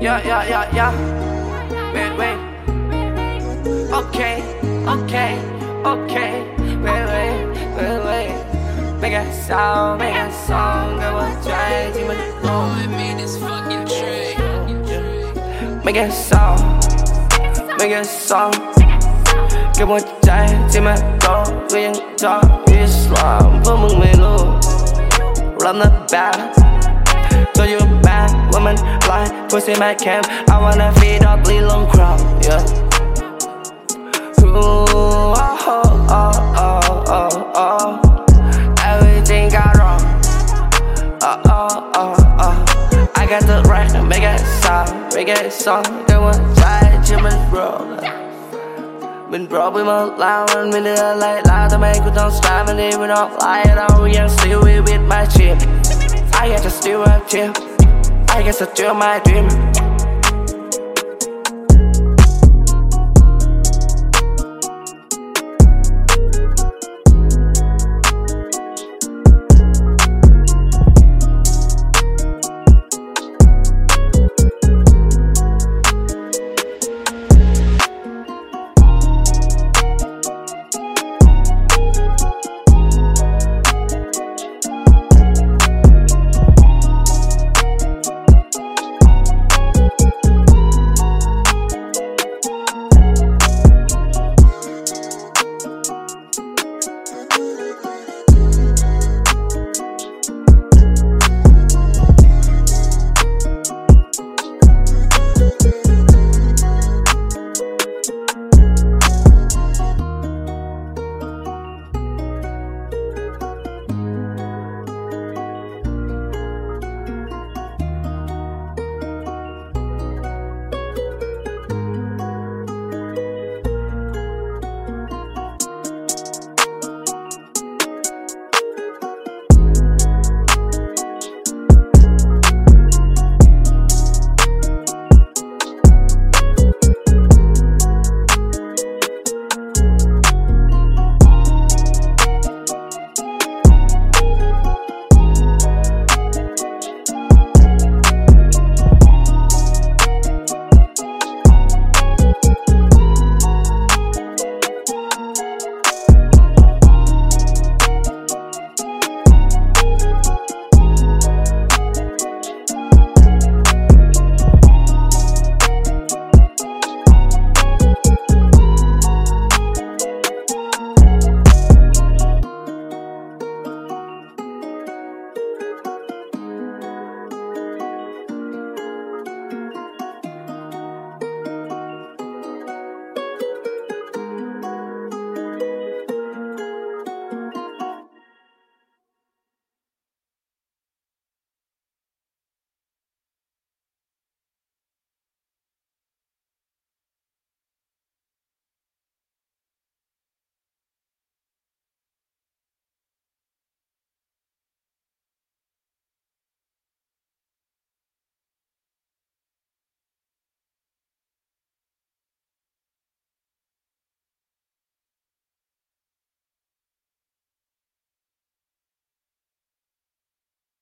Yeah, yeah, yeah, yeah. Wait, wait. Okay, okay, okay. Wait, wait, wait, wait. Make a song, make a song. Girl, what's right? You wanna roll with me this fucking trick? Make a song, make a song. Girl, what's right? Chỉ mà có quyền cho Islam với mừng mê luôn. Run the back. woman fly, pussy my camp. I wanna feed up Lee Long crowd, yeah. Ooh, oh, oh, oh, oh, oh, oh. Everything got wrong. Oh, oh, oh, oh. I got the right to make it sound, make it sound. There was giant Jimmy's brother. been broke with my life, and mình đưa lại là tao mày cũng don't stop and even off lie at all. Still with my chip. I had to steal a chip. I got to still my dream